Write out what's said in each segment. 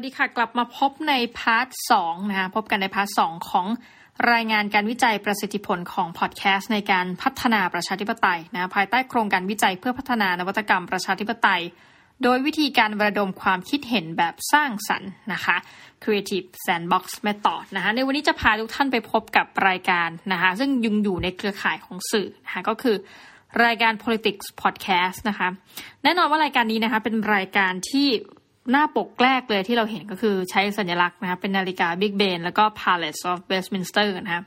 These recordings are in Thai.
วัสดีค่ะ กลับมาพบใน part สองนะคะพบกันใน part สองของรายงานการวิจัยประสิทธิผลของพอดแคสต์ในการพัฒนาประชาธิปไตยนะภายใต้โครงการวิจัยเพื่อพัฒนานวัตกรรมประชาธิปไตย โดยวิธีการระดมความคิดเห็นแบบสร้างสรรค์นะคะ Creative Sandbox Method นะคะในวันนี้จะพาทุกท่านไปพบกับรายการนะคะซึ่งยังอยู่ในเครือข่ายของสื่อนะคะก็คือรายการ politics podcast นะคะ แน่นอนว่ารายการนี้นะคะเป็นรายการที่ หน้าปกแรกเลยที่เราเห็นก็คือใช้สัญลักษณ์นะคะเป็นนาฬิกา Big Ben แล้วก็ Palace of Westminster นะคะ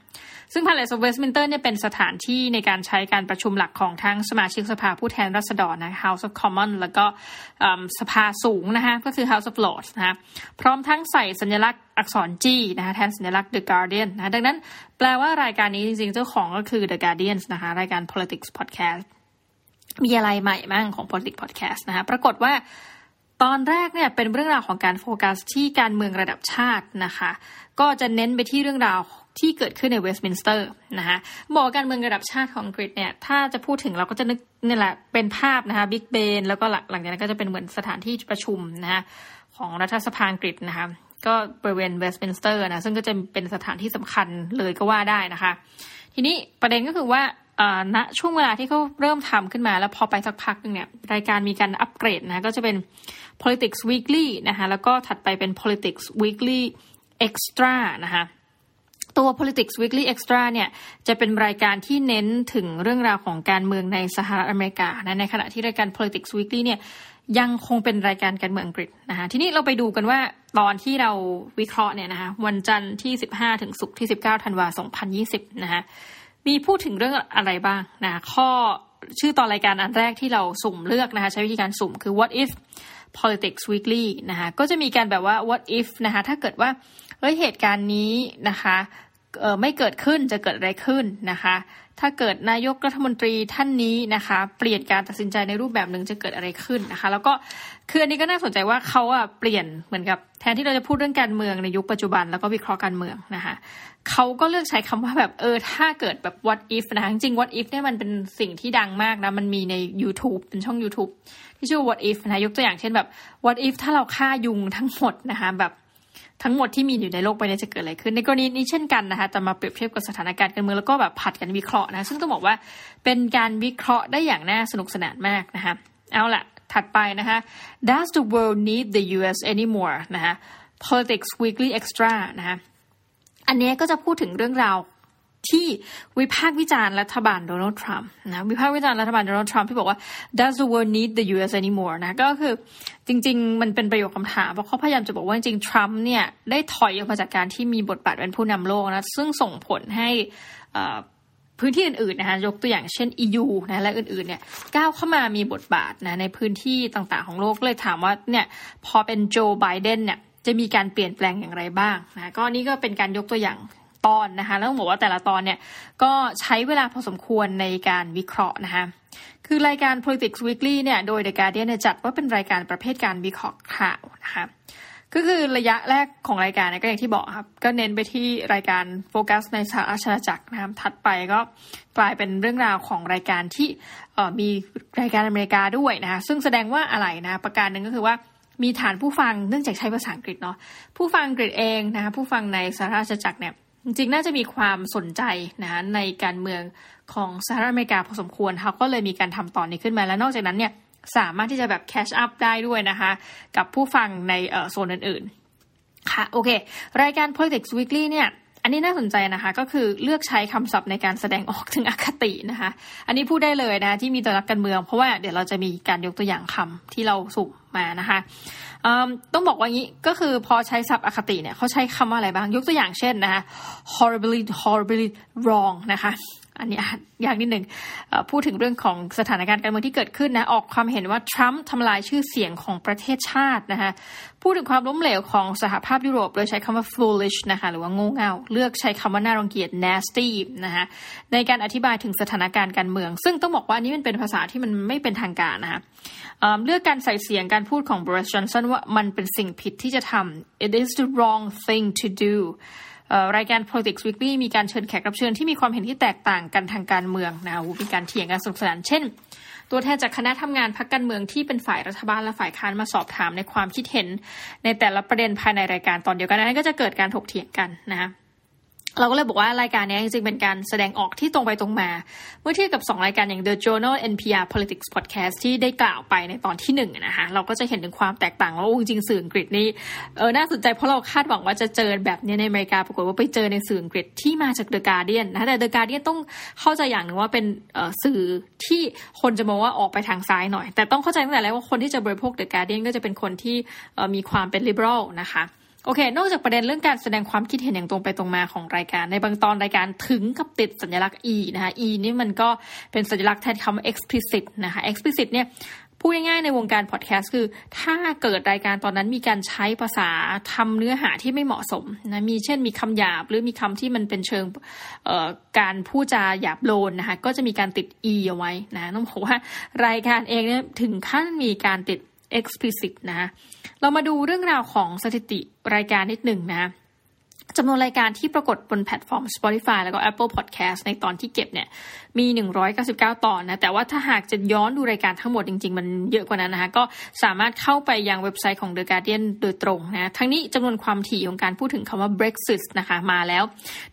ซึ่ง Palace of Westminster เนี่ยเป็นสถานที่ในการใช้การประชุมหลักของทั้งสมาชิกสภาผู้แทนราษฎรนะ House of Commons แล้วก็สภาสูงนะคะก็คือ House of Lords นะคะพร้อมทั้งใส่สัญลักษณ์อักษร G นะคะแทนสัญลักษณ์ The Guardian นะดังนั้นแปลว่ารายการนี้จริงๆ เจ้าของก็คือ The Guardian นะคะรายการ politics podcast มีอะไรใหม่บ้างของ politics podcast นะคะปรากฏว่า ตอนแรกเนี่ยเป็นเรื่องราวของการโฟกัสที่การเมืองระดับชาตินะคะ ก็จะเน้นไปที่เรื่องราวที่เกิดขึ้นในเวสต์มินสเตอร์นะคะบอกการเมืองระดับชาติของอังกฤษเนี่ยถ้าจะพูดถึงเราก็จะนึกนี่แหละเป็นภาพนะคะบิ๊กเบนแล้วก็หลังจากนั้นก็จะเป็นเหมือนสถานที่ประชุมนะคะของรัฐสภาอังกฤษนะคะก็บริเวณเวสต์มินสเตอร์นะซึ่งก็จะเป็นสถานที่สำคัญเลยก็ว่าได้นะคะ ทีนี้ประเด็นก็คือว่า ณช่วงเวลาที่เขาเริ่มทำขึ้นมาแล้วพอไปสักพักนึงเนี่ยรายการมีการอัปเกรดนะก็จะเป็น politics weekly นะคะแล้วก็ถัดไปเป็น politics weekly extra นะคะตัว politics weekly extra เนี่ยจะเป็นรายการที่เน้นถึงเรื่องราวของการเมืองในสหรัฐอเมริกานะในขณะที่รายการ politics weekly เนี่ยยังคงเป็นรายการการเมืองอังกฤษนะคะทีนี้เราไปดูกันว่าตอนที่เราวิเคราะห์เนี่ยนะคะวันจันทร์ที่ 15 ถึงศุกร์ที่ 19ธันวาคม2020นะคะ มีพูดถึงเรื่องอะไรบ้างนะข้อชื่อตอนรายการอันแรกที่เราสุ่มเลือกนะคะ ใช้วิธีการสุ่มคือ what if politics weekly นะคะก็จะมีการแบบว่า what if นะคะถ้าเกิดว่าเฮ้ยเหตุการณ์นี้นะคะไม่เกิดขึ้นจะเกิดอะไรขึ้นนะคะ ถ้าเกิดนายกรัฐมนตรีท่านนี้นะคะ เปลี่ยนการตัดสินใจในรูปแบบหนึ่งจะเกิดอะไรขึ้นนะคะ แล้วก็คืออันนี้ก็น่าสนใจว่าเขาอะเปลี่ยนเหมือนกับ แทนที่เราจะพูดเรื่องการเมืองในยุคปัจจุบันแล้วก็วิเคราะห์การเมืองนะคะเขาก็เลือกใช้คำว่าแบบเออถ้าเกิดแบบ what if นะคะจริง what if เนี่ยมันเป็นสิ่งที่ดังมากนะมันมีใน YouTube เป็นช่อง YouTube ที่ชื่อ what if นะยกตัวอย่างเช่นแบบ what if ถ้าเราฆ่ายุงทั้งหมดนะคะแบบ ทั้งหมดที่มีอยู่ในโลกใบนี้จะเกิดอะไรขึ้น ในกรณีนี้เช่นกันนะคะจะมาเปรียบเทียบกับสถานการณ์การเมืองแล้วก็แบบผัดกันวิเคราะห์นะซึ่งต้องบอกว่าเป็นการวิเคราะห์ได้อย่างน่าสนุกสนานมากนะคะเอาละถัดไปนะคะ Does the world need the U.S. anymore นะคะ Politics Weekly Extra นะคะอันนี้ก็จะพูดถึงเรื่องราว ที่วิพากษ์วิจารณ์รัฐบาลโดนัลด์ทรัมป์นะวิพากษ์วิจารณ์รัฐบาลโดนัลด์ทรัมป์ที่บอกว่า does the world need the U.S. anymore นะก็คือจริง ๆ มันเป็นประโยคคำถามเพราะเขาพยายามจะบอกว่าจริงๆทรัมป์เนี่ยได้ถอยออกมาจากการที่มีบทบาทเป็นผู้นำโลกนะซึ่งส่งผลให้พื้นที่อื่นๆนะคะยกตัวอย่างเช่น EU นะและอื่นๆเนี่ยก้าวเข้ามามีบทบาทนะในพื้นที่ต่างๆของโลกเลยถามว่าเนี่ยพอเป็นโจไบเดนเนี่ยจะมีการเปลี่ยนแปลงอย่างไรบ้างนะก็นี่ก็เป็นการยกตัวอย่าง ตอนนะคะแล้วต้องบอกว่าแต่ละตอนเนี่ยก็ใช้เวลาพอสมควรในการวิเคราะห์นะคะคือรายการ politics weekly เนี่ยโดย The Guardian เนี่ยจัดว่าเป็นรายการประเภทการวิเคราะห์ข่าวนะคะก็คือระยะแรกของรายการเนี่ยก็อย่างที่บอกครับ ก็เน้นไปที่รายการโฟกัสในสหราชอาณาจักรนะครับถัดไปก็กลายเป็นเรื่องราวของรายการที่มีรายการอเมริกาด้วยนะคะซึ่งแสดงว่าอะไรนะประการหนึ่งก็คือว่ามีฐานผู้ฟังเนื่องจากใช้ภาษาอังกฤษเนาะผู้ฟังอังกฤษเองนะคะผู้ฟังในสหราชอาณาจักรเนี่ย จริงน่าจะมีความสนใจนะคะในการเมืองของสหรัฐอเมริกาพอสมควรเขาก็เลยมีการทำตอนนี้ขึ้นมาแล้วนอกจากนั้นเนี่ยสามารถที่จะแบบแคชอัพได้ด้วยนะคะกับผู้ฟังในโซนอื่นๆ ค่ะโอเค รายการ politics weekly เนี่ยอันนี้น่าสนใจนะคะก็คือเลือกใช้คำศัพท์ในการแสดงออกถึงอคตินะคะ อันนี้พูดได้เลยนะที่มีตัวนักการเมือง เพราะว่าเดี๋ยวเราจะมีการยกตัวอย่างคำที่เราสุ่มมานะคะ ต้องบอกว่างี้ก็คือพอใช้ศัพท์อคติเนี่ยเขาใช้คำว่าอะไรบ้าง ยกตัวอย่างเช่นนะคะ horribly horribly wrong นะคะ อันนี้ยากนิดหนึ่งพูดถึงเรื่องของสถานการณ์การเมืองที่เกิดขึ้นนะออกความเห็นว่าทรัมป์ทำลายชื่อเสียงของประเทศชาตินะคะพูดถึงความล้มเหลวของสหภาพยุโรป โดยใช้คำว่า foolish นะคะหรือว่าโง่เง่าเลือกใช้คำว่าน่ารังเกียจ nasty นะคะในการอธิบายถึงสถานการณ์การเมือง ซึ่งต้องบอกว่านี้มันเป็นภาษาที่มันไม่เป็นทางการนะคะเลือกการใส่เสียงการพูดของบริสันสันว่ามันเป็นสิ่งผิดที่จะทำ it is the wrong thing to do รายการ politics weekly มีการเชิญแขกรับเชิญที่มีความเห็นที่แตกต่างกันทางการเมืองนะมีการเถียงกันสนุกสนานเช่น ตัวแทนจากคณะทำงานพักการเมืองที่เป็นฝ่ายรัฐบาลและฝ่ายค้านมาสอบถามในความคิดเห็น ในแต่ละประเด็นภายในรายการตอนเดียวกันนั้นก็จะเกิดการถกเถียงกันนะคะ เราก็เลยบอกว่ารายการนี้จริงๆ เป็นการแสดงออกที่ตรงไปตรงมา เมื่อเทียบกับ 2 รายการอย่าง The Journal NPR Politics Podcast ที่ได้กล่าวไปในตอนที่1นนะคะเราก็จะเห็นถึงความแตกต่างว่าจริงๆสื่ออังกฤษนี่เออน่าสนใจเพราะเราคาดหวังว่าจะเจอแบบนี้ในอเมริกาปรากฏว่าไปเจอในสื่ออังกฤษที่มาจาก The Guardian นะแต่ The Guardian ต้องเข้าใจอย่างหนึ่งว่าเป็นสื่อที่คนจะมองว่าออกไปทางซ้ายหน่อย แต่ต้องเข้าใจตั้งแต่แรกว่าคนที่จะบริโภค The Guardian ก็จะเป็นคนที่มีความเป็น liberal นะคะ โอเค นอกจากประเด็นเรื่องการแสดงความคิดเห็นอย่างตรงไปตรงมาของรายการ ในบางตอนรายการถึงกับติดสัญลักษณ์ e นะคะ e นี่มันก็เป็นสัญลักษณ์แทนคำว่า explicit นะคะ explicit เนี่ยพูดง่ายๆในวงการพอดแคสต์คือ ถ้าเกิดรายการตอนนั้นมีการใช้ภาษาทำเนื้อหาที่ไม่เหมาะสมนะมีเช่นมีคำหยาบ หรือมีคำที่มันเป็นเชิงการพูดจาหยาบโลนนะคะก็จะมีการติด e เอาไว้นะต้องบอกว่ารายการเองเนี่ยถึงขั้นมีการติด explicit นะเรามาดูเรื่องราวของสถิติรายการนิดหนึ่งนะ จำนวนรายการที่ปรากฏบนแพลตฟอร์ม Spotify แล้วก็ Apple Podcast ในตอนที่เก็บเนี่ยมี 199 ตอนนะแต่ว่าถ้าหากจะย้อนดูรายการทั้งหมดจริง ๆ มันเยอะกว่านั้นนะคะก็สามารถเข้าไปยังเว็บไซต์ของ The Guardian โดยตรงนะทั้งนี้จำนวนความถี่ของการพูดถึงคำว่า Brexit นะคะมาแล้ว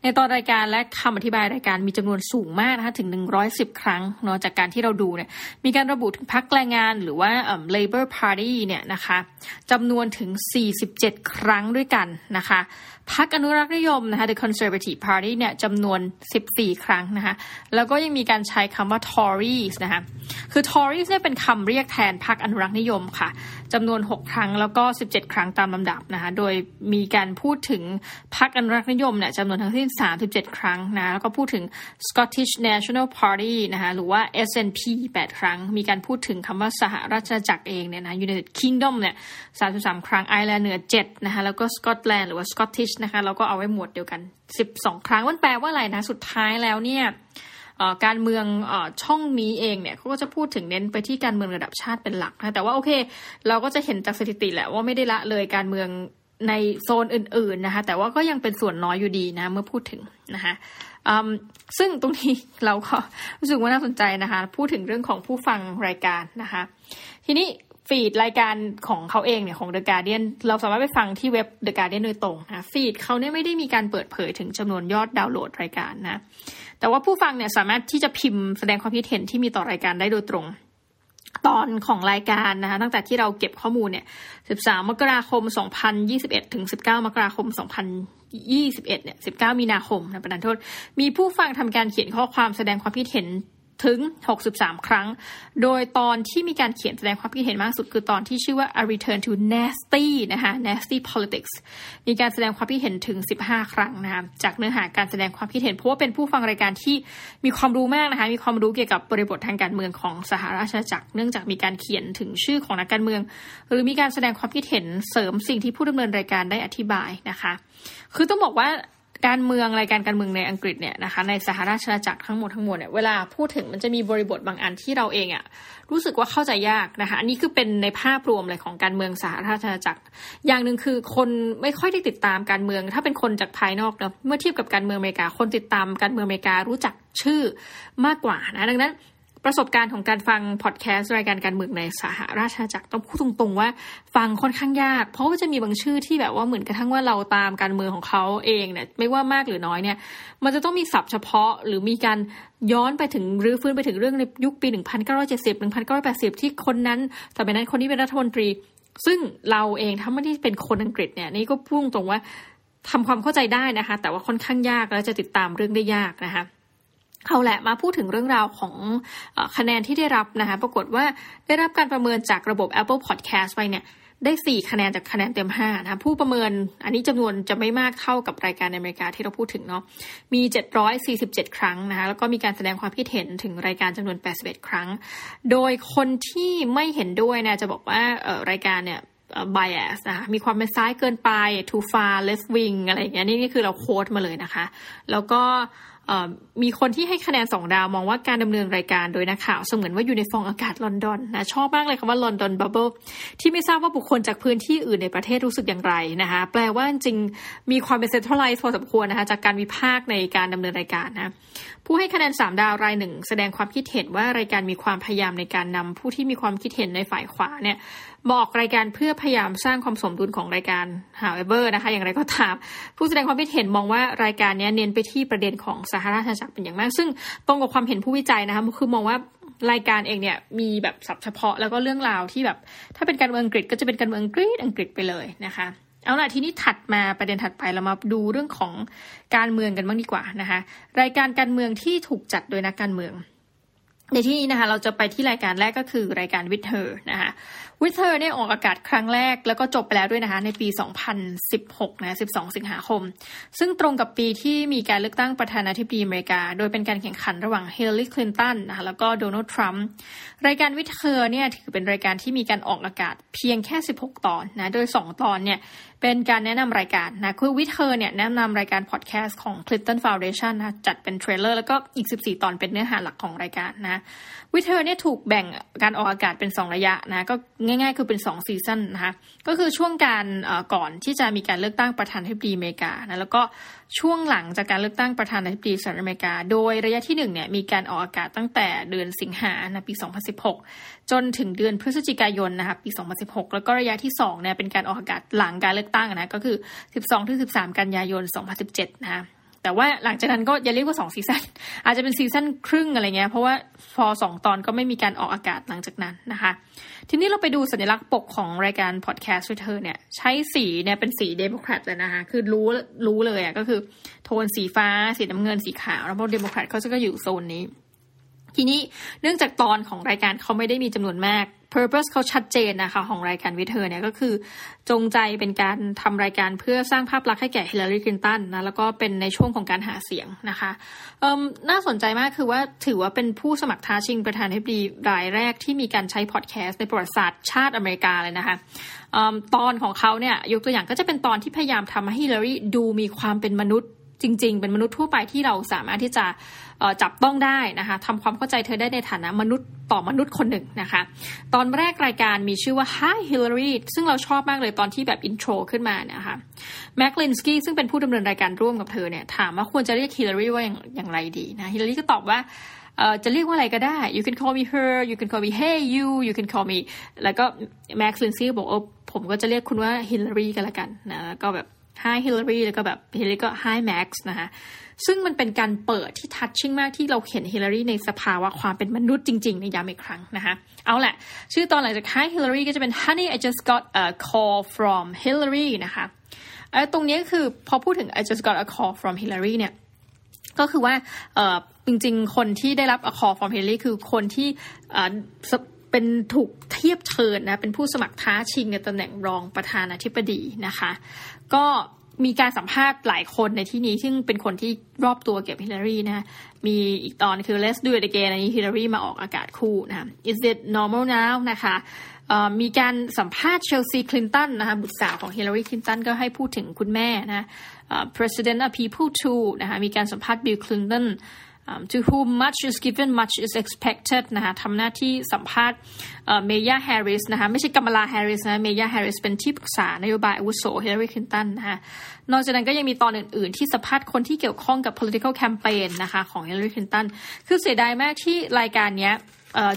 ในตอนรายการและคำอธิบายรายการมีจำนวนสูงมากนะคะถึง 110 ครั้งเนาะจากการที่เราดูเนี่ยมีการระบุถึงพรรคแรงงานหรือว่า Labor Party เนี่ยนะคะจำนวนถึง 47 ครั้งด้วยกันนะคะ พรรคอนุรักษ์นิยมนะคะ The Conservative Party เนี่ยจำนวน 14 ครั้งนะคะแล้วก็ยังมีการใช้คำว่า Tories นะคะคือ Tories เนี่ยเป็นคำเรียกแทนพรรคอนุรักษ์นิยมค่ะจำนวน 6 ครั้งแล้วก็ 17 ครั้งตามลำดับนะคะโดยมีการพูดถึงพรรคอนุรักษ์นิยมเนี่ยจำนวนทั้งสิ้น 37 ครั้งนะแล้วก็พูดถึง Scottish National Party นะคะหรือว่า SNP 8 ครั้ง มีการพูดถึงคำว่าสหราชอาณาจักรเองเนี่ยนะ United Kingdom เนี่ย33 ครั้งไอร์แลนด์เหนือ7นะคะแล้วก็สกอตแลนด์หรือว่า Scottish นะคะเราก็เอาไว้หมวดเดียวกัน 12 ครั้งมันแปลว่าอะไรนะ สุดท้ายแล้วเนี่ยการเมืองอช่องนี้เองเนี่ยเขาก็จะพูดถึงเน้นไปที่การเมืองระดับชาติเป็นหลักนะแต่ว่าโอเค เราก็จะเห็นจากสถิติแหละว่าไม่ได้ละเลยการเมืองในโซนอื่น ๆนะคะ แต่ว่าก็ยังเป็นส่วนน้อยอยู่ดีนะ เมื่อพูดถึงนะคะซึ่งตรงนี้เราก็รู้สึกว่าน่าสนใจนะคะ พูดถึงเรื่องของผู้ฟังรายการนะคะ ทีนี้ ฟีดรายการของเขาเองเนี่ยของ The Guardian เราสามารถไปฟังที่เว็บ The Guardian โดยตรงนะฟีดเขาเนี่ยไม่ได้มีการเปิดเผยถึงจำนวนยอดดาวน์โหลดรายการนะ แต่ว่าผู้ฟังเนี่ยสามารถที่จะพิมพ์แสดงความคิดเห็นที่มีต่อรายการได้โดยตรง ตอนของรายการนะคะตั้งแต่ที่เราเก็บข้อมูลเนี่ย 13 มกราคม 2021 ถึง 19 มกราคม 2021 เนี่ย 19 มีนาคมนะประธานโทษ มีผู้ฟังทำการเขียนข้อความแสดงความคิดเห็น ถึง 63 ครั้ง โดยตอนที่มีการเขียนแสดงความคิดเห็นมากสุดคือตอนที่ชื่อว่า A Return to Nasty นะคะ Nasty Politics มีการแสดงความคิดเห็นถึง 15 ครั้งนะคะจากเนื้อหาการแสดงความคิดเห็น เพราะว่าเป็นผู้ฟังรายการที่มีความรู้มากนะคะ มีความรู้เกี่ยวกับบริบททางการเมืองของสหราชอาณาจักร เนื่องจากมีการเขียนถึงชื่อของนักการเมือง หรือมีการแสดงความคิดเห็นเสริมสิ่งที่ผู้ดำเนินรายการได้อธิบายนะคะ คือต้องบอกว่า การเมืองรายการการเมืองในอังกฤษเนี่ยนะคะในสหราชอาณาจักรทั้งหมดทั้งมวลเนี่ยเวลาพูดถึงมันจะมีบริบทบางอันที่เราเองอะ่ะรู้สึกว่าเข้าใจยากนะคะอันนี้คือเป็นในภาพรวมเลยของการเมืองสหราชอาณาจักร อย่างหนึ่งคือคนไม่ค่อยได้ติดตามการเมือง ถ้าเป็นคนจากภายนอกเนะเมื่อเทียบกับการเมืองอเมริกาคนติดตามการเมืองอเมริการู้จักชื่อมากกว่านะดังนั้น ประสบการณ์ของการฟังพอดแคสต์รายการการเมืองในสหราชอาณาจักรต้องพูดตรงๆว่าฟังค่อนข้างยาก เพราะว่าจะมีบางชื่อที่แบบว่าเหมือนกระทั่งว่าเราตามการเมืองของเขาเองเนี่ยไม่ว่ามากหรือน้อยเนี่ย มันจะต้องมีศัพท์เฉพาะหรือมีการย้อนไปถึงรื้อฟื้นไปถึงเรื่องในยุคปี 1970 1980 ที่คนนั้นแต่เป็นนั้นคนนี้เป็นรัฐมนตรี ซึ่งเราเองถ้าไม่ได้เป็นคนอังกฤษเนี่ยนี่ก็พุ่งตรงว่าทำความเข้าใจได้นะคะ แต่ว่าค่อนข้างยากและจะติดตามเรื่องได้ยากนะคะ เอาแหละมาพูดถึงเรื่องราวของคะแนนที่ได้รับนะคะ ปรากฏว่าได้รับการประเมินจากระบบ Apple Podcast ไปเนี่ยได้4คะแนนจากคะแนนเต็ม5นะผู้ประเมินอันนี้จำนวนจะไม่มากเท่ากับรายการในอเมริกาที่เราพูดถึงเนาะมี747ครั้งนะคะแล้วก็มีการแสดงความคิดเห็นถึงรายการจำนวน81ครั้ง โดยคนที่ไม่เห็นด้วยนะจะบอกว่ารายการเนี่ย bias นะคะมีความเป็นซ้ายเกินไป too far left wing อะไรอย่างเงี้ยนี่นี่คือเราโค้ดมาเลยนะคะ แล้วก็ มีคนที่ให้คะแนนสองดาวมองว่าการดำเนินรายการโดยนักข่าวเสมือนว่าอยู่ในฟองอากาศลอนดอนนะชอบมากเลยคำว่าลอนดอนบับเบิลที่ไม่ทราบว่าบุคคลจากพื้นที่อื่นในประเทศรู้สึกอย่างไรนะคะแปลว่าจริงมีความเป็นเซ็นทรัลไลซ์พอสมควรนะคะจากการวิพากษ์ในการดำเนินรายการนะผู้ให้คะแนนสามดาวรายหนึ่งแสดงความคิดเห็นว่ารายการมีความพยายามในการนำผู้ที่มีความคิดเห็นในฝ่ายขวาเนี่ย บอกรายการเพื่อพยายามสร้างความสมดุลของรายการ however นะคะ อย่างไรก็ตาม ผู้แสดงความคิดเห็นมองว่ารายการนี้เน้นไปที่ประเด็นของสหราชอาณาจักรเป็นอย่างมาก ซึ่งตรงกับความเห็นผู้วิจัยนะคะคือมองว่ารายการเองเนี่ยมีแบบสับเฉพาะแล้วก็เรื่องราวที่แบบ ถ้าเป็นการเมืองอังกฤษก็จะเป็นการเมืองอังกฤษอังกฤษไปเลยนะคะเอาล่ะทีนี้ถัดมาประเด็นถัดไปเรามาดูเรื่องของการเมืองกันบ้างดีกว่านะคะ รายการการเมืองที่ถูกจัดโดยนักการเมือง ในที่นี้นะคะ เราจะไปที่รายการแรกก็คือรายการ With Her นะคะ With Her เนี่ยออกอากาศครั้งแรกแล้วก็จบไปแล้วด้วยนะคะในปี 2016 นะ 12 สิงหาคม ซึ่งตรงกับปีที่มีการเลือกตั้งประธานาธิบดีอเมริกา โดยเป็นการแข่งขันระหว่างฮิลลารีคลินตันนะคะแล้วก็โดนัลด์ทรัมป์ รายการ With Her เนี่ยถือเป็นรายการที่มีการออกอากาศเพียงแค่ 16 ตอนนะ โดย 2 ตอนเนี่ยเป็นการแนะนำรายการนะคือ With Her เนี่ยแนะนำรายการพอดแคสต์ของ Clinton Foundation นะจัดเป็น trailer แล้วก็อีก 14 ตอนเป็นเนื้อหาหลักของรายการนะ With Her เนี่ยถูกแบ่งการออกอากาศเป็น 2 ระยะนะก็ง่าย ๆ คือเป็น 2 ซีซันนะคะก็คือช่วงการก่อนที่จะมีการเลือกตั้งประธานาธิบดีอเมริกานะแล้วก็ช่วงหลังจากการเลือกตั้งประธานาธิบดีสหรัฐอเมริกา โดยระยะที่1เนี่ยมีการออกอากาศตั้งแต่เดือนสิงหาในปี 2016 จนถึงเดือนพฤศจิกายนนะคะปี 2016 แล้วก็ระยะที่2เนี่ยเป็นการออกอากาศหลังการเลือกตั้งนะก็คือ 12-13 กันยายน 2017 นะคะ แต่ว่าหลังจากนั้นก็อย่าเรียกว่าสองซีซันอาจจะเป็นซีซันครึ่งอะไรเงี้ยเพราะว่าพอสองตอนก็ไม่มีการออกอากาศหลังจากนั้นนะคะ ทีนี้เราไปดูสัญลักษณ์ปกของรายการพอดแคสต์ With Her เนี่ย ใช้สีเนี่ยเป็นสีเดโมแครตเลยนะคะคือรู้รู้เลยอะก็คือ โทนสีฟ้า สีน้ำเงินสีขาว แล้วพวกเดโมแครตเขาจะก็อยู่โซนนี้ ทีนี้เนื่องจากตอนของรายการเขาไม่ได้มีจำนวนมาก purpose เขาชัดเจนนะคะ ของรายการ With Her เนี่ยก็คือจงใจเป็นการทำรายการเพื่อสร้างภาพลักษณ์ให้แก่ฮิลลารีคลินตันนะแล้วก็เป็นในช่วงของการหาเสียงนะคะน่าสนใจมากคือว่าถือว่าเป็นผู้สมัครท้าชิงประธานาธิบดีรายแรกที่มีการใช้พอดแคสต์ในประวัติศาสตร์ชาติอเมริกาเลยนะคะตอนของเขาเนี่ยยกตัวอย่างก็จะเป็นตอนที่พยายามทำให้ฮิลลารีดูมีความเป็นมนุษย์ จริง ๆ เป็นมนุษย์ทั่วไปที่เราสามารถที่จะจับต้องได้นะคะทำความเข้าใจเธอได้ในฐานะมนุษย์ต่อมนุษย์คนหนึ่งนะคะ ตอนแรกรายการมีชื่อว่า Hi Hillary ซึ่งเราชอบมากเลยตอนที่แบบ intro ขึ้นมาเนี่ยค่ะแม็กซ์ลินสกี้ซึ่งเป็นผู้ดำเนินรายการร่วมกับเธอเนี่ยถามว่าควรจะเรียกฮิลลารีว่าอย่างางไรดีนะฮิลลารีก็ตอบว่าจะเรียกว่าอะไรก็ได้ you can call me her you can call me hey you you can call me แล้วก็แม็กซ์ลินสกี้บอกเออผมก็จะเรียกคุณว่าฮิลลารีกันละกันนะแล้วก็แบบ Hi Hillary แล้วก็แบบ Hillary ก็ Hi Max นะคะซึ่งมันเป็นการเปิดที่ทัชชิ่งมากที่เราเห็นฮิลลารีในสภาวะความเป็นมนุษย์จริงๆ ในย้ำอีกครั้งนะคะเอาแหละ ชื่อตอนหลังจาก Hi Hillary ก็จะเป็น Honey I just got a call from Hillary นะคะเออตรงนี้คือพอพูดถึง I just got a call from Hillary เนี่ยก็คือว่าจริงๆ คนที่ได้รับ a call from Hillary คือคนที่ เป็นถูกเทียบเชิญนะเป็นผู้สมัครท้าชิงในตำแหน่งรองประธานาธิบดีนะคะ ก็มีการสัมภาษณ์หลายคนในที่นี้ ซึ่งเป็นคนที่รอบตัวเกี่ยวกับฮิลลารีนะ มีอีกตอนคือ Let's Do It Again อันนี้ฮิลลารีมาออกอากาศคู่นะ Is it normal now นะคะมีการสัมภาษณ์เชลซีคลินตันนะคะบุตรสาวของฮิลลารีคลินตันก็ให้พูดถึงคุณแม่นะ Presidents Are People Too นะคะมีการสัมภาษณ์บิลคลินตัน to whom much is given much is expected นะคะทำหน้าที่สัมภาษณ์เมย่าแฮร์ริสนะคะไม่ใช่กัมลาแฮร์ริสนะเมย่าแฮร์ริสเป็นที่ปรึกษานโยบายอาวุโสฮิลลารีคลินตันนะคะนอกจากนั้นก็ยังมีตอนอื่น ๆ ที่สัมภาษณ์คนที่เกี่ยวข้องกับ political campaign นะคะของฮิลลารีคลินตันคือเสียดายมากที่รายการนี้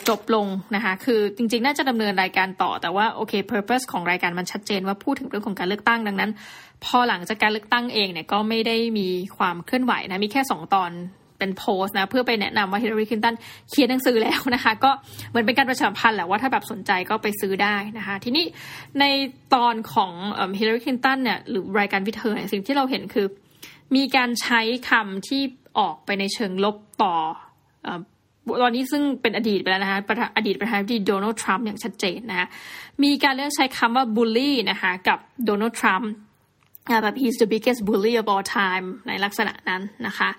จบลงนะคะคือจริงๆ น่าจะดำเนินรายการต่อแต่ว่าโอเค purpose ของรายการมันชัดเจนว่าพูดถึงเรื่องของการเลือกตั้งดังนั้น พอหลังจากการเลือกตั้งเองเนี่ยก็ไม่ได้มีความเคลื่อนไหวนะมีแค่สองตอน เป็นโพสต์นะเพื่อไปแนะนำว่าฮิลลารีคลินตันเขียนหนังสือแล้วนะคะ ก็เหมือนเป็นการประชาสัมพันธ์แหละว่าถ้าแบบสนใจก็ไปซื้อได้นะคะ ทีนี้ในตอนของฮิลลารีคลินตันเนี่ยหรือรายการวิเทอร์เนี่ยสิ่งที่เราเห็นคือ มีการใช้คำที่ออกไปในเชิงลบต่อตอนนี้ซึ่งเป็นอดีตไปแล้วนะคะอดีตประธานาธิบดีโดนัลด์ทรัมป์อย่างชัดเจนนะคะมีการเลือกใช้คำว่าบูลลี่นะคะกับโดนัลด์ทรัมป์ แบบ he's the biggest bully of all time ในลักษณะนั้นนะคะ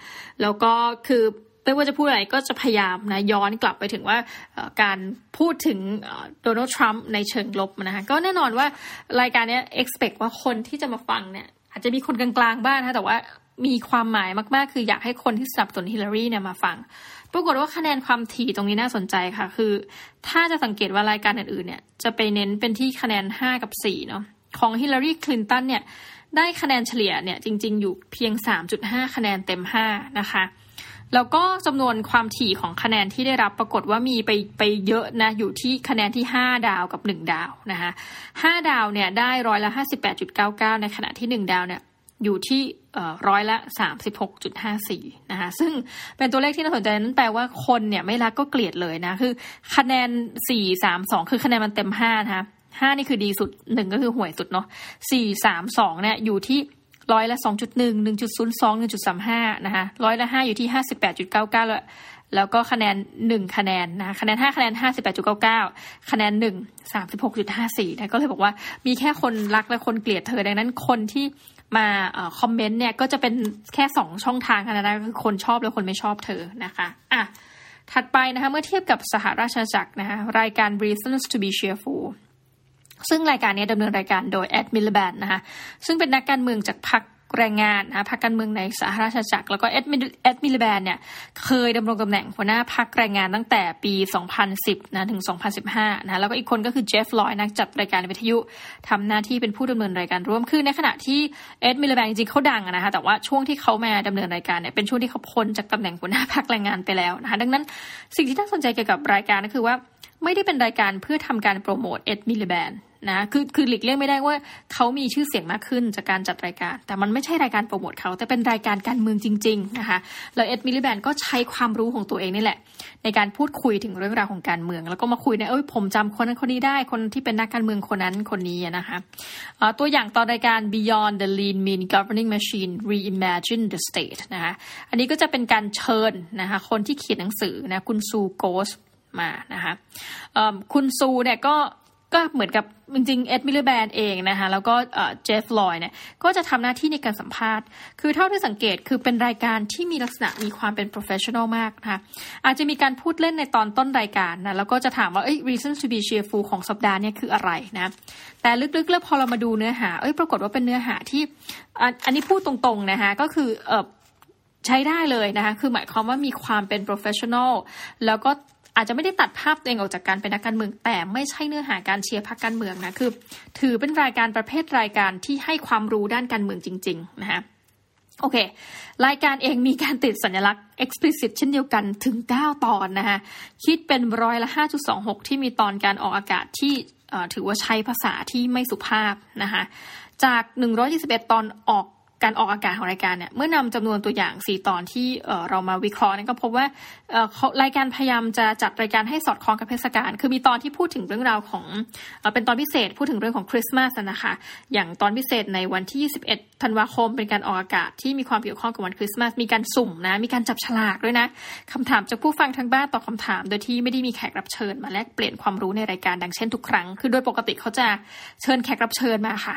แล้วก็คือไม่ว่าจะพูดอะไรก็จะพยายามนะย้อนกลับไปถึงว่าการพูดถึงโดนัลด์ทรัมป์ในเชิงลบนะคะก็แน่นอนว่ารายการนี้ expect ว่าคนที่จะมาฟังเนี่ยอาจจะมีคนกลางๆบ้างนะแต่ว่ามีความหมายมากๆ คืออยากให้คนที่สนับสนุนฮิลลารีเนี่ยมาฟัง ปรากฏว่าคะแนนความถี่ตรงนี้น่าสนใจค่ะ คือ ถ้าจะสังเกตว่ารายการอื่นๆเนี่ยจะไปเน้นเป็นที่คะแนน 5 กับ4เนาะ ของฮิลลารีคลินตันเนี่ยได้คะแนนเฉลี่ยเนี่ยจริง ๆ อยู่เพียง 3.5 คะแนนเต็ม 5 นะคะ แล้วก็จำนวนความถี่ของคะแนนที่ได้รับปรากฏว่ามีไปไปเยอะนะอยู่ที่คะแนนที่ 5 ดาวกับ 1 ดาวนะคะ5ดาวเนี่ยได้ร้อยละ 58.99 ในขณะที่ 1 ดาวเนี่ยอยู่ที่ร้อยละ 36.54 นะคะซึ่งเป็นตัวเลขที่น่าสนใจนั้นแปลว่าคนเนี่ยไม่รักก็เกลียดเลยนะ คือคะแนน 4 3 2 คือคะแนนมันเต็ม 5 นะคะ ห้านี่คือดีสุดหนึ่งก็คือห่วยสุดเนาะสี่สามสองเนี่ยอยู่ที่ร้อยละสองจุดหนึ่งหนึ่งจุดศูนย์สองหนึ่งจุดสามห้านะคะร้อยละห้าอยู่ที่ห้าสิบแปดจุดเก้าเก้าแล้วแล้วก็คะแนนหนึ่งคะแนนนะคะแนนห้าคะแนนห้าสิบแปดจุดเก้าเก้าคะแนนหนึ่งสามสิบหกจุดห้าสี่นะก็เลยบอกว่ามีแค่คนรักและคนเกลียดเธอดังนั้นคนที่มาคอมเมนต์เนี่ยก็จะเป็นแค่สองช่องทางกันนะคือคนชอบและคนไม่ชอบเธอนะคะอะถัดไปนะคะเมื่อเทียบกับสหราชอาณาจักรนะคะรายการ Reasons to be Cheerful ซึ่งรายการนี้ดำเนินรายการโดยเอ็ดมิลิแบนด์นะคะซึ่งเป็นนักการเมืองจากพรรคแรงงานนะพรรคการเมืองในสหราชอาณาจักร แล้วก็เอ็ดมิเอ็ดมิลิแบนด์เนี่ยเคยดำรงตำแหน่งหัวหน้าพรรคแรงงานตั้งแต่ปี 2010นะถึง 2015นะแล้วก็อีกคนก็คือเจฟฟ์ลอยด์นักจัดรายการวิทยุทำหน้าที่เป็นผู้ดำเนินรายการร่วมคือในขณะที่เอ็ดมิลิแบนด์จริงๆเขาดังนะคะแต่ว่าช่วงที่เขามาดำเนินรายการเนี่ยเป็นช่วงที่เขาพ้นจากตำแหน่งหัวหน้าพรรคแรงงานไปแล้วนะคะดังนั้นสิ่งที่น่าสนใจเกี่ยวกับรายการก็คือว่า ไม่ได้เป็นรายการเพื่อทำการโปรโมทเอ็ดมิลิแบนด์นะคือคือหลีกเลี่ยงไม่ได้ว่าเขามีชื่อเสียงมากขึ้นจากการจัดรายการ แต่มันไม่ใช่รายการโปรโมทเขาแต่เป็นรายการการเมืองจริง ๆ นะคะแล้วเอ็ดมิลิแบนด์ก็ใช้ความรู้ของตัวเองนี่แหละ ในการพูดคุยถึงเรื่องราวของการเมือง แล้วก็มาคุยในเอ้ยผมจำคนนั้นคนนี้ได้คนที่เป็นนักการเมืองคนนั้นคนนี้นะคะตัวอย่างตอนรายการ Beyond the Lean Mean Governing Machine Reimagine the State นะคะอันนี้ก็จะเป็นการเชิญนะคะคนที่เขียนหนังสือนะคุณซูกอสส์ มานะคะคุณซูเนี่ยก็ก็เหมือนกับจริงๆเอ็ดมิลเลอร์แบนเองนะคะแล้วก็เจฟฟ์ลอยด์เนี่ยก็จะทำหน้าที่ในการสัมภาษณ์ คือเท่าที่สังเกตคือเป็นรายการที่มีลักษณะมีความเป็น professional มากนะคะอาจจะมีการพูดเล่นในตอนต้นรายการนะแล้วก็จะถามว่าเอ้ย reason to be cheerful ของสัปดาห์นี้คืออะไรนะแต่ลึกๆแล้วพอเรามาดูเนื้อหาเอ้ยปรากฏว่าเป็นเนื้อหาที่อันนี้พูดตรงๆนะคะก็คือใช้ได้เลยนะคะคือหมายความว่ามีความเป็น professional แล้วก็ อาจจะไม่ได้ตัดภาพตัวเองออกจากการเป็นนักการเมือง แต่ไม่ใช่เนื้อหาการเชียร์พรรคการเมืองนะคือ ถือเป็นรายการประเภทรายการที่ให้ความรู้ด้านการเมืองจริง ๆ นะคะโอเค รายการเองมีการติดสัญลักษณ์ explicit เช่นเดียวกันถึง 9 ตอนนะคะคิดเป็นร้อยละ 5.26 ที่มีตอนการออกอากาศที่ถือว่าใช้ภาษาที่ไม่สุภาพนะคะจาก121ตอนออก การออกอากาศของรายการเนี่ยเมื่อนำจำนวนตัวอย่าง 4 ตอนที่เรามาวิเคราะห์นี่ก็พบว่ารายการพยายามจะจัดรายการให้สอดคล้องกับเทศกาลคือมีตอนที่พูดถึงเรื่องราวของเป็นตอนพิเศษพูดถึงเรื่องของคริสต์มาสนะคะอย่างตอนพิเศษในวันที่ 21 ธันวาคม เป็นการออกอากาศที่มีความเกี่ยวข้องกับวันคริสต์มาสมีการสุ่มนะมีการจับฉลากด้วยนะคำถามจากผู้ฟังทางบ้านตอบคาถาม โดยที่ไม่ได้มีแขกรับเชิญมาแลกเปลี่ยนความรู้ในรายการดังเช่นทุกครั้ง คือโดยปกติเขาจะเชิญแขกรับเชิญมาค่ะ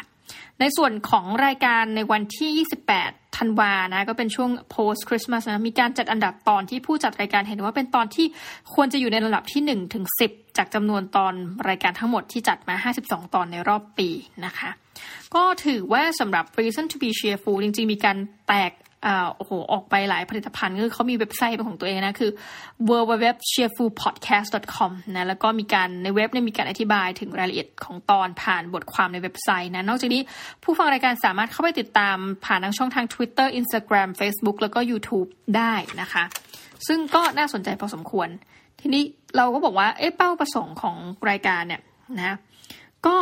ในส่วนของรายการในวันที่ 28 ธันวานะ ก็เป็นช่วง post Christmas นะ มีการจัดอันดับตอนที่ผู้จัดรายการเห็นว่าเป็นตอนที่ควรจะอยู่ในระดับที่ 1 ถึง 10 จากจำนวนตอนรายการทั้งหมดที่จัดมา 52 ตอนในรอบปีนะคะ ก็ถือว่าสำหรับ Reason to be cheerful จริง ๆ มีการแตก อ่าโอ้โหออกไปหลายผลิตภัณฑ์คือเขามีเว็บไซต์เป็นของตัวเองนะ คือ www.cheerfulpodcast.com นะแล้วก็มีการในเว็บเนี่ยมีการอธิบายถึงรายละเอียดของตอนผ่านบทความในเว็บไซต์นะ นอกจากนี้ผู้ฟังรายการสามารถเข้าไปติดตามผ่านทางช่องทาง Twitter Instagram Facebook แล้วก็ YouTube ได้นะคะ ซึ่งก็น่าสนใจพอสมควร ทีนี้เราก็บอกว่าเอ๊ะเป้าประสงค์ของรายการเนี่ยนะก็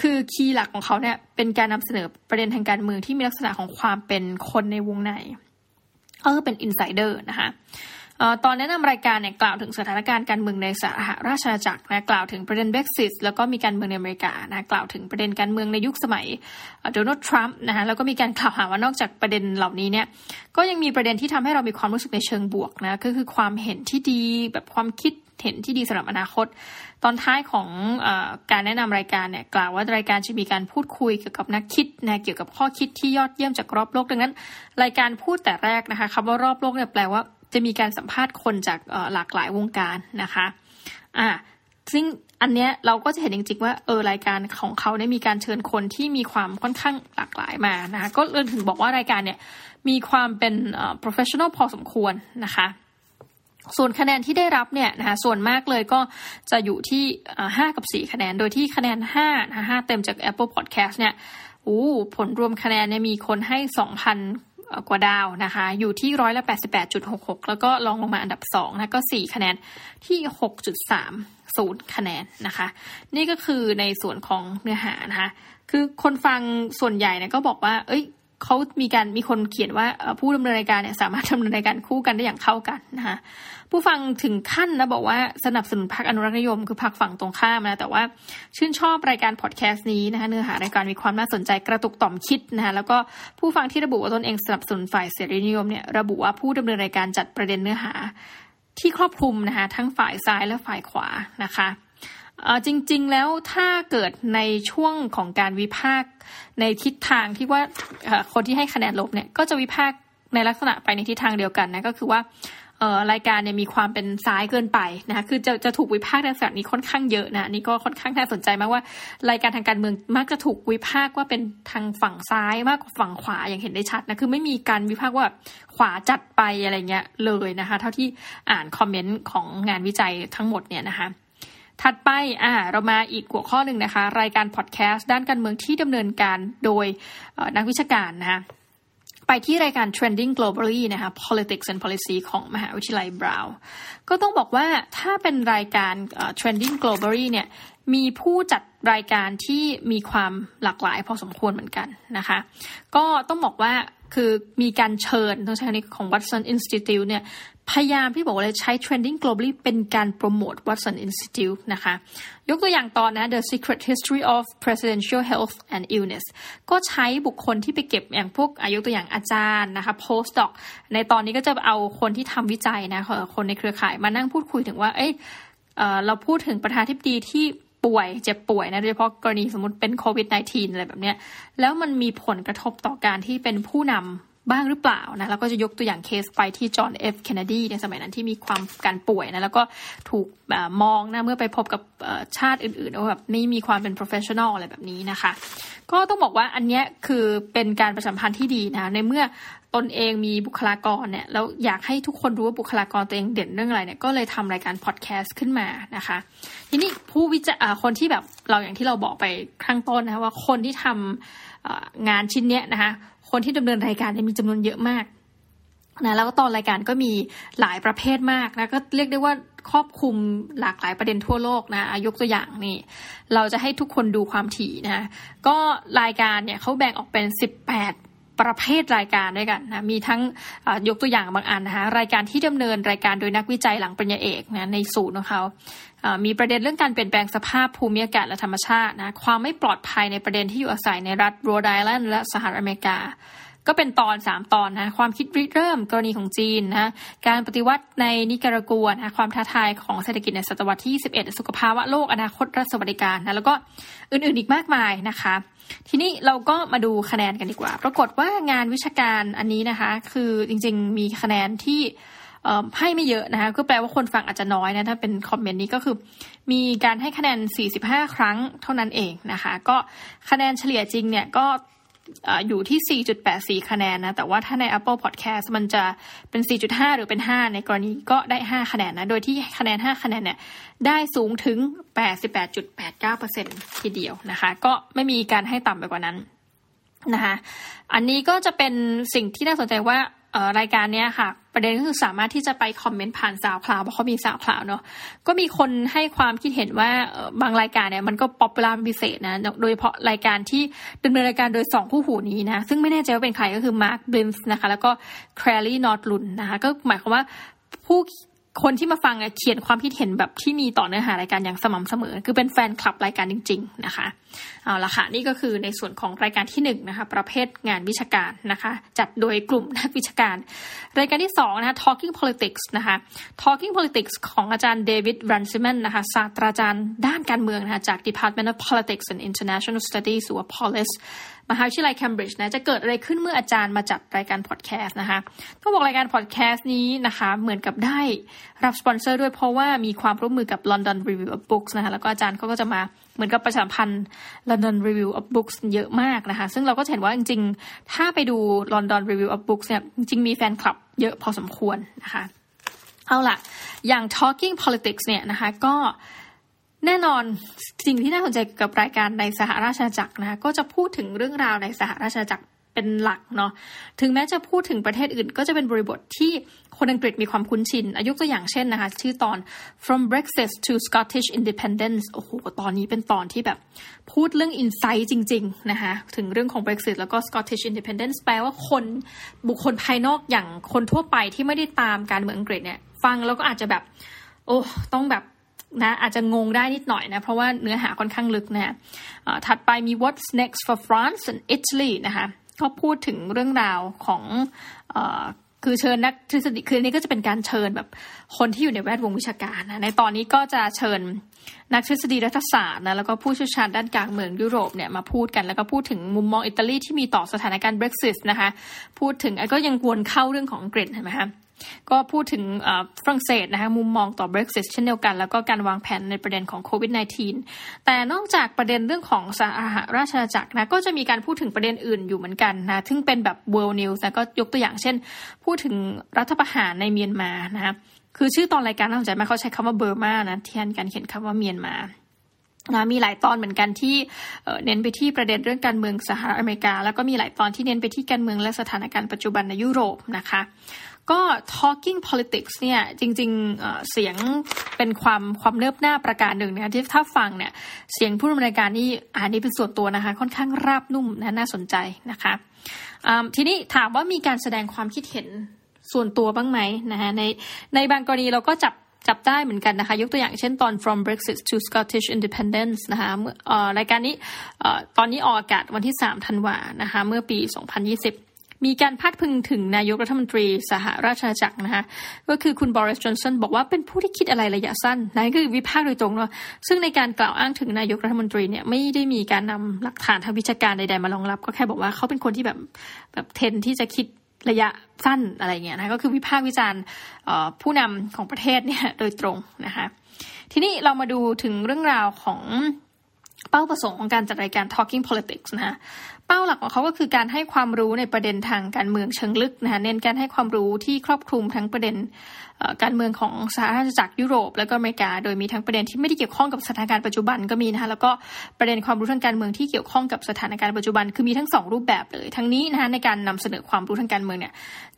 คือ key หลักของเขาเนี่ยเป็นการนำเสนอประเด็นทางการเมืองที่มีลักษณะของความเป็นคนในวงในก็คือเป็น insider นะคะตอนแนะนำรายการเนี่ยกล่าวถึงสถานการณ์การเมืองในสหราชอาณาจักรนะกล่าวถึงประเด็นเบร็กซิตแล้วก็มีการเมืองในอเมริกานะกล่าวถึงประเด็นการเมืองในยุคสมัยโดนัลด์ทรัมป์นะคะแล้วก็มีการกล่าวหาว่านอกจากประเด็นเหล่านี้เนี่ยก็ยังมีประเด็นที่ทำให้เรามีความรู้สึกในเชิงบวกนะก็คือความเห็นที่ดีแบบความคิด เห็นที่ดีสำหรับอนาคต ตอนท้ายของอการแนะนำรายการเนี่ยกล่าวว่ารายการจะมีการพูดคุยเกี่ยวกับนักคิดนะเกี่ยวกับข้อคิดที่ยอดเยี่ยมจากรอบโลกดังนั้น รายการพูดแต่แรกนะคะคำว่ารอบโลกเนี่ยแปลว่าจะมีการสัมภาษณ์คนจากหลากหลายวงการนะคะอ่าซึ่งอันเนี้ยเราก็จะเห็นจริงๆว่าเออรายการของเขาเนี่ยมีการเชิญคนที่มีความค่อนข้างหลากหลายมานะคะก็เลยถึงบอกว่ารายการเนี่ยมีความเป็น professional พอสมควรนะคะ ส่วนคะแนนที่ได้รับเนี่ยนะคะส่วนมากเลยก็จะอยู่ที่ห้ากับสี่คะแนน โดยที่คะแนนห้านะห้าเต็มจาก Apple Podcast เนี่ยโอ้ผลรวมคะแนนเนี่ยมีคนให้สองพันกว่าดาวนะคะ อยู่ที่ร้อยละแปดสิบแปดจุดหกหกแล้วก็ลองลงมาอันดับสองนะก็สี่คะแนนที่หกจุดสามศูนย์คะแนนนะคะ นี่ก็คือในส่วนของเนื้อหานะคะ คือคนฟังส่วนใหญ่เนี่ยก็บอกว่า เอ้ย เขามีการมีคนเขียนว่าผู้ดำเนินรายการเนี่ยสามารถดำเนินรายการคู่กันได้อย่างเข้ากันนะคะผู้ฟังถึงขั้นนะบอกว่าสนับสนุนพรรคอนุรักษนิยม คือพรรคฝั่งตรงข้ามนะแต่ว่าชื่นชอบรายการพอดแคสต์นี้นะคะเนื้อหารายการมีความน่าสนใจกระตุกต่อมคิดนะคะแล้วก็ผู้ฟังที่ระบุว่าตนเองสนับสนุนฝ่ายเสรีนิยมเนี่ยระบุว่าผู้ดำเนินรายการจัดประเด็นเนื้อหาที่ครอบคลุมนะคะทั้งฝ่ายซ้ายและฝ่ายขวานะคะ จริง ๆ แล้วถ้าเกิดในช่วงของการวิพากษ์ในทิศทางที่ว่าคนที่ให้คะแนนลบเนี่ยก็จะวิพากษ์ในลักษณะไปในทิศทางเดียวกันนะก็คือว่ารายการเนี่ยมีความเป็นซ้ายเกินไปนะคะคือจะจะถูกวิพากษ์ในลักษณะนี้ค่อนข้างเยอะนะนี่ก็ค่อนข้างน่าสนใจมากว่า รายการทางการเมืองมักจะถูกวิพากษ์ว่าเป็นทางฝั่งซ้ายมากกว่าฝั่งขวาอย่างเห็นได้ชัดนะคือไม่มีการวิพากษ์ว่าขวาจัดไปอะไรเงี้ยเลยนะคะ เท่าที่อ่านคอมเมนต์ของงานวิจัยทั้งหมดเนี่ยนะคะ ถัดไปอ่าเรามาอีกหัวข้อหนึ่งนะคะ รายการพอดแคสต์ด้านการเมืองที่ดำเนินการโดยนักวิชาการนะคะไปที่รายการ Trending Globally นะคะ Politics and Policy ของมหาวิทยาลัยบราวน์ก็ต้องบอกว่าถ้าเป็นรายการ Trending Globally เนี่ยมีผู้จัดรายการที่มีความหลากหลายพอสมควรเหมือนกันนะคะ ก็ต้องบอกว่าคือมีการเชิญต้องใช้คำนี้ของ Watson Institute เนี่ย พยายามที่บอกเลยใช้ trending globally เป็นการโปรโมท Watson Institute นะคะ ยกตัวอย่างตอนนะ The Secret History of Presidential Health and Illness ก็ใช้บุคคลที่ไปเก็บอย่างพวกอายุตัวอย่างอาจารย์นะคะ postdoc ในตอนนี้ก็จะเอาคนที่ทำวิจัยนะคนในเครือข่ายมานั่งพูดคุยถึงว่า เอ้ยเราพูดถึงประธานทิบดีที่ป่วยเจ็บป่วยนะโดยเฉพาะกรณีสมมติเป็นโควิด -19 อะไรแบบเนี้ยแล้วมันมีผลกระทบต่อการที่เป็นผู้นำ บ้างหรือเปล่านะแล้วก็จะยกตัวอย่างเคสไปที่จอห์นเอฟเคนเนดีในสมัยนั้นที่มีความการป่วยนะแล้วก็ถูกมองนะเมื่อไปพบกับชาติอื่นๆว่าแบบนี่มีความเป็น professional อะไรแบบนี้นะคะ ก็ต้องบอกว่าอันนี้คือเป็นการประชาสัมพันธ์ที่ดีนะในเมื่อตนเองมีบุคลากรเนี่ยแล้วอยากให้ทุกคนรู้ว่าบุคลากรตัวเองเด่นเรื่องอะไรเนี่ยก็เลยทำรายการพอดแคสต์ขึ้นมานะคะ ทีนี้ผู้วิจัยคนที่แบบเราอย่างที่เราบอกไปข้างต้นนะว่าคนที่ทำงานชิ้นเนี้ยนะคะ คนที่ดำเนินรายการมีจำนวนเยอะมากนะแล้วก็ตอนรายการก็มีหลายประเภทมากนะก็เรียกได้ว่าครอบคลุมหลากหลายประเด็นทั่วโลกนะยกตัวอย่างนี่ เราจะให้ทุกคนดูความถี่นะ ก็รายการเนี่ยเขาแบ่งออกเป็น 18 ประเภทรายการด้วยกันนะมีทั้งยกตัวอย่างบางอันนะคะรายการที่ดำเนินรายการโดยนักวิจัยหลังปริญญาเอกนะในสูตรของเขามีประเด็นเรื่องการเปลี่ยนแปลงสภาพภูมิอากาศและธรรมชาตินะความไม่ปลอดภัยในประเด็นที่อยู่อาศัยในรัฐโรดไอแลนด์และสหรัฐอเมริกา ก็เป็นตอนสามตอนนะความคิดริเริ่มกรณีของจีนนะการปฏิวัติในนิการากัวนะความท้าทายของเศรษฐกิจในศตวรรษที่ 21 สุขภาวะโลกอนาคตรัฐสวัสดิการนะแล้วก็อื่นๆอีกมากมายนะคะ ทีนี้เราก็มาดูคะแนนกันดีกว่า ปรากฏว่างานวิชาการอันนี้นะคะ คือจริงๆมีคะแนนที่ให้ไม่เยอะนะคะก็แปลว่าคนฟังอาจจะน้อยนะถ้าเป็นคอมเมนต์นี้ก็คือ มีการให้คะแนน 45 ครั้งเท่านั้นเองนะคะ ก็คะแนนเฉลี่ยจริงเนี่ยก็ อยู่ที่ 4.84 คะแนนนะ แต่ว่าถ้าใน Apple Podcast มันจะเป็น 4.5 หรือเป็น 5 ในกรณีก็ได้ 5 คะแนนนะ โดยที่คะแนน 5 คะแนนเนี่ยได้สูงถึง 88.89%ทีเดียวนะคะ ก็ไม่มีการให้ต่ำไปกว่านั้นนะคะ อันนี้ก็จะเป็นสิ่งที่น่าสนใจว่ารายการเนี้ยค่ะ ประเด็นก็คือสามารถที่จะไปคอมเมนต์ผ่าน SoundCloud เพราะเขามี SoundCloud เนาะก็มีคนให้ความคิดเห็นว่าบางรายการเนี่ยมันก็ popular พิเศษนะ โดยเฉพาะรายการที่ดำเนินรายการโดยสองกูรูนี้นะ ซึ่งไม่แน่ใจว่าเป็นใครก็คือมาร์คบลินส์นะคะ แล้วก็แคลรี่นอตลุนนะคะ ก็หมายความว่าผู้คนที่มาฟังเขียนความคิดเห็นแบบที่มีต่อเนื้อหารายการอย่างสม่ำเสมอ คือเป็นแฟนคลับรายการจริง ๆ นะคะเอาละค่ะนี่ก็คือในส่วนของรายการที่1นนะคะประเภทงานวิชาการนะคะจัดโดยกลุ่มนักวิชาการ รายการที่2นะคะ Talking Politics นะคะ Talking Politics ของอาจารย์เดวิดรันซิแมนนะคะศาสตราจารย์ด้านการเมืองนะคะจาก Department of Politics and International Studies หรือว่า POLIS มหาวิทยาลัยเคมบริดจ์นะจะเกิดอะไรขึ้นเมื่ออาจารย์มาจัดรายการพอดแคสต์นะคะต้องบอกรายการพอดแคสต์นี้นะคะเหมือนกับได้รับสปอนเซอร์ด้วยเพราะว่ามีความร่วมมือกับ London Review of Books นะคะแล้วก็อาจารย์เขาก็จะมา เหมือนกับประชาพันธ์ London Review of Books เยอะมากนะคะ ซึ่งเราก็เห็นว่าจริงๆ ถ้าไปดู London Review of Books เนี่ยจริงมีแฟนคลับเยอะพอสมควรนะคะ เอาล่ะอย่าง Talking Politics เนี่ยนะคะก็แน่นอนสิ่งที่น่าสนใจกับรายการในสหราชอาณาจักรนะะก็จะพูดถึงเรื่องราวในสหราชอาณาจักร เป็นหลักเนาะถึงแม้จะพูดถึงประเทศอื่น ก็จะเป็นบริบทที่คนอังกฤษมีความคุ้นชินอายุตัวอย่างเช่นนะคะ ชื่อตอน from Brexit to Scottish Independence โอ้โหตอนนี้เป็นตอนที่แบบพูดเรื่อง insight จริง ๆ นะคะ ถึงเรื่องของ Brexit แล้วก็ Scottish Independence แปลว่าคนบุคคลภายนอกอย่างคนทั่วไปที่ไม่ได้ตามการเมืองอังกฤษเนี่ย ฟังแล้วก็อาจจะแบบ โอ้ต้องแบบนะอาจจะงงได้นิดหน่อยนะเพราะว่าเนื้อหาค่อนข้างลึกนะะถัดไปมี what's next for France and Italy นะคะ ก็พูดถึงเรื่องราวของอคือเชิญนักทฤษฎีคือนี้ก็จะเป็นการเชิญแบบคนที่อยู่ในแวดวงวิชาการนะในตอนนี้ก็จะเชิญนักทฤษฎีรัฐศาสตร์นะแล้วก็ผู้เชี่ยวชาญด้านการเมืองยุโรปเนี่ยมาพูดกันแล้วก็พูดถึงมุมมองอิตาลีที่มีต่อสถานการณ์เบรกซิสนะคะพูดถึงก็ยังวนเข้าเรื่องของอังกฤษเห็นไหมคะ ก็พูดถึงฝรั่งเศสนะคะมุมมองต่อ Brexit เช่นเดียวกัน แล้วก็การวางแผนในประเด็นของโควิด -19 แต่นอกจากประเด็นเรื่องของสหราชอาณาจักรนะก็จะมีการพูดถึงประเด็นอื่นอยู่เหมือนกันนะซึ่งเป็นแบบ world news นะก็ยกตัวอย่างเช่น พูดถึงรัฐประหารในเมียนมานะคะคือชื่อตอนรายการน่าสนใจมากเขาใช้คำว่าเบอร์มานะแทนการเขียนคำว่าเมียนมานะมีหลายตอนเหมือนกันที่เน้นไปที่ประเด็นเรื่องการเมืองสหรัฐอเมริกา แล้วก็มีหลายตอนที่เน้นไปที่การเมืองและสถานการณ์ปัจจุบันในยุโรปนะคะ ก็ talking politics เนี่ยจริงๆเสียงเป็นความความเนิบหน้าประการหนึ่งนะคะที่ถ้าฟังเนี่ยเสียงผู้ดำเนินการนี่อันนี้เป็นส่วนตัวนะคะ ค่อนข้างราบนุ่มนะน่าสนใจนะคะทีนี้ถามว่ามีการแสดงความคิดเห็นส่วนตัวบ้างไหมนะคะในในบางกรณีเราก็จับจับได้เหมือนกันนะคะ ยกตัวอย่างเช่นตอน from Brexit to Scottish Independence นะคะรายการนี้ตอนนี้ออกอากาศวันที่ 3 ธันวานะคะเมื่อปี 2020 มีการพาดพึงถึงนายกรัฐมนตรีสหราชอาณาจักรนะคะก็คือคุณบริสจอนสันบอกว่าเป็นผู้ที่คิดอะไรระยะสั้นนั่นคือวิพากษ์โดยตรงเนาะซึ่งในการกล่าวอ้างถึงนายกรัฐมนตรีเนี่ยไม่ได้มีการนำหลักฐานทางวิชาการใดๆมารองรับ ก็แค่บอกว่าเขาเป็นคนที่แบบแบบเทนที่จะคิดระยะสั้นอะไรเงี้ยนะก็คือวิพากษ์วิจารณ์ผู้นำของประเทศเนี่ยโดยตรงนะคะทีนี้เรามาดูถึงเรื่องราวของเป้าประสงค์ของการจัดรายการ Talking Politics นะคะ เป้าหลักของเขาก็คือการให้ความรู้ในประเด็นทางการเมืองเชิงลึกนะคะเน้นการให้ความรู้ที่ครอบคลุมทั้งประเด็นการเมืองของสหราชอาณาจักรยุโรป และก็อเมริกา โดยมีทั้งประเด็นที่ไม่ได้เกี่ยวข้องกับสถานการณ์ปัจจุบันก็มีนะคะแล้วก็ประเด็นความรู้ทางการเมืองที่เกี่ยวข้องกับสถานการณ์ปัจจุบันคือมีทั้งสองรูปแบบเลย ทั้งนี้นะคะในการนำเสนอความรู้ทางการเมืองเนี่ย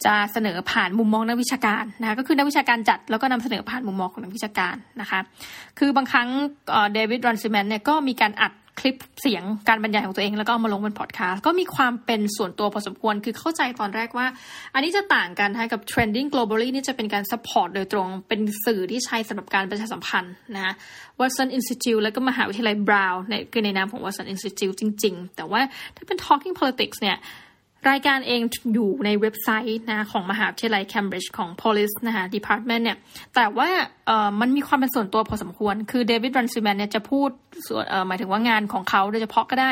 จะเสนอผ่านมุมมองนักวิชาการนะคะก็คือนักวิชาการจัดแล้วก็นำเสนอผ่านมุมมองของนักวิชาการนะคะคือบางครั้งเดวิดรันซิแมนเนี่ยก็มีการอัด คลิปเสียงการบรรยายของตัวเองแล้วก็เอามาลงบนพอดแคสต์ก็มีความเป็นส่วนตัวพอสมควรคือเข้าใจตอนแรกว่า อันนี้จะต่างกันกับ trending globally นี่จะเป็นการ support โดยตรงเป็นสื่อที่ใช้สำหรับการประชาสัมพันธ์นะ Watson Institute แล้วก็มหาวิทยาลัยบราวน์ในคือในนามของ Watson Institute จริง ๆ แต่ว่าถ้าเป็น talking politics เนี่ย รายการเองอยู่ในเว็บไซต์นะของมหาวิทยาลัยเคมบริดจ์ของ police นะคะ department เนี่ย แต่ว่าเอ่อมันมีความเป็นส่วนตัวพอสมควร คือเดวิดรันซิแมนเนี่ยจะพูดส่วนเอ่อหมายถึงว่างานของเขาโดยเฉพาะก็ได้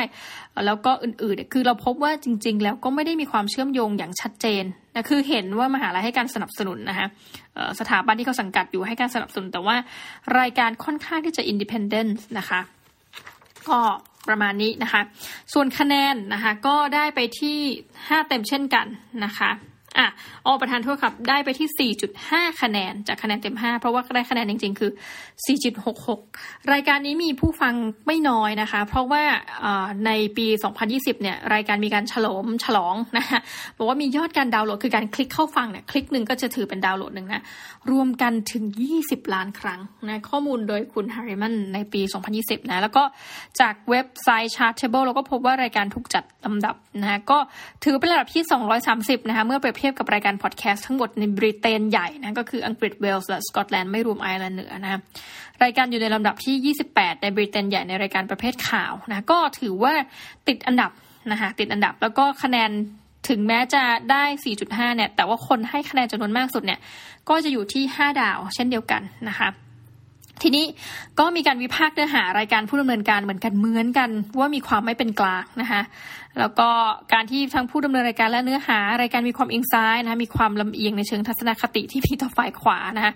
แล้วก็อื่นๆ คือเราพบว่าจริง ๆ แล้วก็ไม่ได้มีความเชื่อมโยงอย่างชัดเจนนะคือเห็นว่ามหาลัยให้การสนับสนุนนะคะสถาบันที่เขาสังกัดอยู่ให้การสนับสนุน แต่ว่ารายการค่อนข้างที่จะ independent นะคะ ก็ ประมาณนี้นะคะ ส่วนคะแนนนะคะก็ได้ไปที่ 5 เต็มเช่นกันนะคะ อะอ๋อประธานโทษครับ ได้ไปที่ 4.5 คะแนน จากคะแนนเต็ม 5 เพราะว่าได้คะแนนจริง ๆ คือ 4.66 รายการนี้มีผู้ฟังไม่น้อยนะคะ เพราะว่าในปี 2020 เนี่ย รายการมีการฉลองฉลองนะคะบอกว่ามียอดการดาวน์โหลด คือการคลิกเข้าฟังเนี่ย คลิกหนึ่งก็จะถือเป็นดาวน์โหลดหนึ่งนะ รวมกันถึง 20 ล้านครั้งนะ ข้อมูลโดยคุณฮาริมันในปี 2020 นะ แล้วก็จากเว็บไซต์ Chartable เราก็พบว่ารายการถูกจัดลำดับนะ ก็ถือเป็นระดับที่ 230 นะคะ เมื่อเปรียบเทียบกับรายการพอดแคสต์ทั้งหมดในบริเตนใหญ่นะก็คืออังกฤษเวลส์และสกอตแลนด์ไม่รวมไอร์แลนด์เหนือนะรายการอยู่ในลำดับที่ 28 ในบริเตนใหญ่ในรายการประเภทข่าวนะก็ถือว่าติดอันดับนะคะติดอันดับแล้วก็คะแนนถึงแม้จะได้ 4.5 เนี่ย แต่ว่าคนให้คะแนนจำนวนมากสุดเนี่ย ก็จะอยู่ที่ 5 ดาว เช่นเดียวกันนะคะ ทีนี้ก็มีการวิพากษ์เนื้อหารายการผู้ดำเนินการเหมือนกันเหมือนกัน ว่ามีความไม่เป็นกลางนะคะ แล้วก็การที่ทั้งผู้ดำเนินรายการและเนื้อหารายการมีความเอียงซ้ายนะมีความลำเอียงในเชิงทัศนคติที่มีต่อฝ่ายขวานะ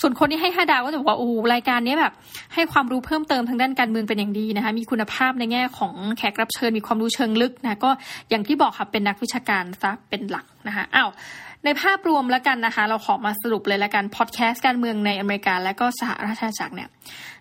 ส่วนคนที่ให้ห้าดาวก็จะบอกว่าโอ้รายการนี้แบบให้ความรู้เพิ่มเติมทางด้านการเมืองเป็นอย่างดีนะคะมีคุณภาพในแง่ของแขกรับเชิญมีความรู้เชิงลึกนะก็อย่างที่บอกค่ะเป็นนักวิชาการซะเป็นหลักนะคะอ้าวในภาพรวมแล้วกันนะคะ เราขอมาสรุปเลยแล้วกันพอดแคสต์การเมืองในอเมริกาและก็สหราชอาณาจักรเนี่ย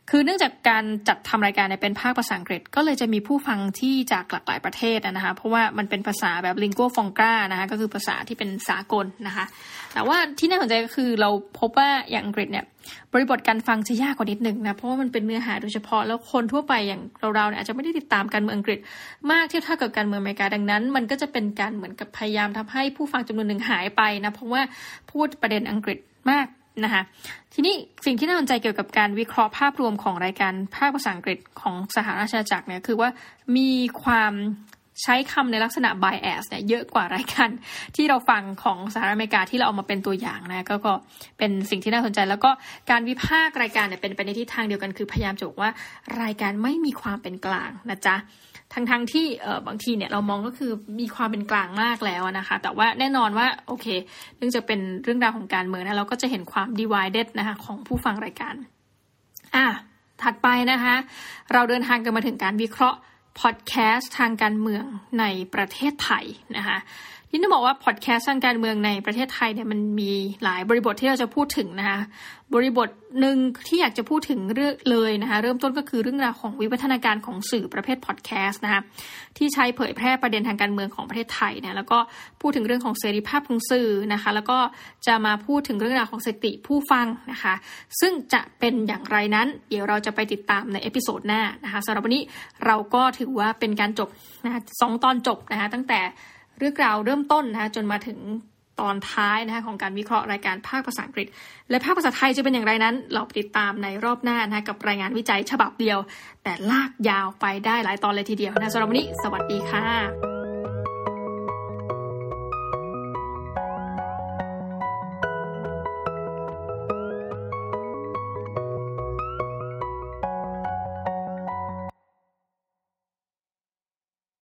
คือเนื่องจากการจัดทำรายการเป็นภาคภาษาอังกฤษ ก็เลยจะมีผู้ฟังที่จากหลากหลายประเทศนะคะเพราะว่ามันเป็นภาษาแบบ lingua franca นะคะก็คือภาษาที่เป็นสากลนะคะแต่ว่าที่น่าสนใจก็คือเราพบว่าอย่างอังกฤษเนี่ยบริบทการฟังจะยากกว่านิดหนึ่งนะเพราะว่ามันเป็นเนื้อหาโดยเฉพาะแล้วคนทั่วไปอย่างเราๆเนี่ยอาจจะไม่ได้ติดตามการเมืองอังกฤษ มากเทียบเท่ากับการเมืองอเมริกาดังนั้น มันก็จะเป็นการเหมือนกับพยายามทำให้ผู้ฟังจำนวนหนึ่งหายไปนะเพราะว่าพูดประเด็นอังกฤษมาก นะคะทีนี้สิ่งที่น่าสนใจเกี่ยวกับการวิเคราะห์ภาพรวมของรายการภาคภาษาอังกฤษของสหราชอาณาจักรเนี่ยคือว่ามีความ ใช้คำในลักษณะ bias เนี่ยเยอะกว่ารายการที่เราฟังของสหรัฐอเมริกาที่เราเอามาเป็นตัวอย่างนะก็ก็เป็นสิ่งที่น่าสนใจ แล้วก็การวิพากษ์รายการเนี่ยเป็นไปในทิศทางเดียวกันคือพยายามจะบอกว่ารายการไม่มีความเป็นกลางนะจ๊ะทั้งๆทที่เออบางทีเนี่ยเรามองก็คือมีความเป็นกลางมากแล้วนะคะ แต่ว่าแน่นอนว่าโอเค เนื่องจากเป็นเรื่องราวของการเมืองนะเราก็จะเห็นความ divided นะคะของผู้ฟังรายการอะถัดไปนะคะ เราเดินทางกันมาถึงการวิเคราะห์ พอดแคสต์ทางการเมืองในประเทศไทยนะคะ ที่ต้องบอกว่าพอดแคสต์ทางการเมืองในประเทศไทยเนี่ยมันมีหลายบริบทที่เราจะพูดถึงนะคะบริบทหนึ่งที่อยากจะพูดถึงเรื่องเลยนะคะเริ่มต้นก็คือเรื่องราวของวิวัฒนาการของสื่อประเภทพอดแคสต์นะคะที่ใช้เผยแพร่ประเด็นทางการเมืองของประเทศไทยเนี่ยแล้วก็พูดถึงเรื่องของเสรีภาพของสื่อนะคะแล้วก็จะมาพูดถึงเรื่องราวของสถิติผู้ฟังนะคะซึ่งจะเป็นอย่างไรนั้น เดี๋ยวเราจะไปติดตามใน episode หน้านะคะสำหรับวันนี้เราก็ถือว่าเป็นการจบนะคะสองตอนจบนะคะตั้งแต่ เรื่องราวเริ่มต้นนะคะจนมาถึงตอนท้ายนะคะของการวิเคราะห์รายการภาคภาษาอังกฤษ และภาคภาษาไทยจะเป็นอย่างไรนั้น เราติดตามในรอบหน้านะคะกับรายงานวิจัยฉบับเดียว แต่ลากยาวไปได้หลายตอนเลยทีเดียวนะสำหรับวันนี้ สวัสดีค่ะ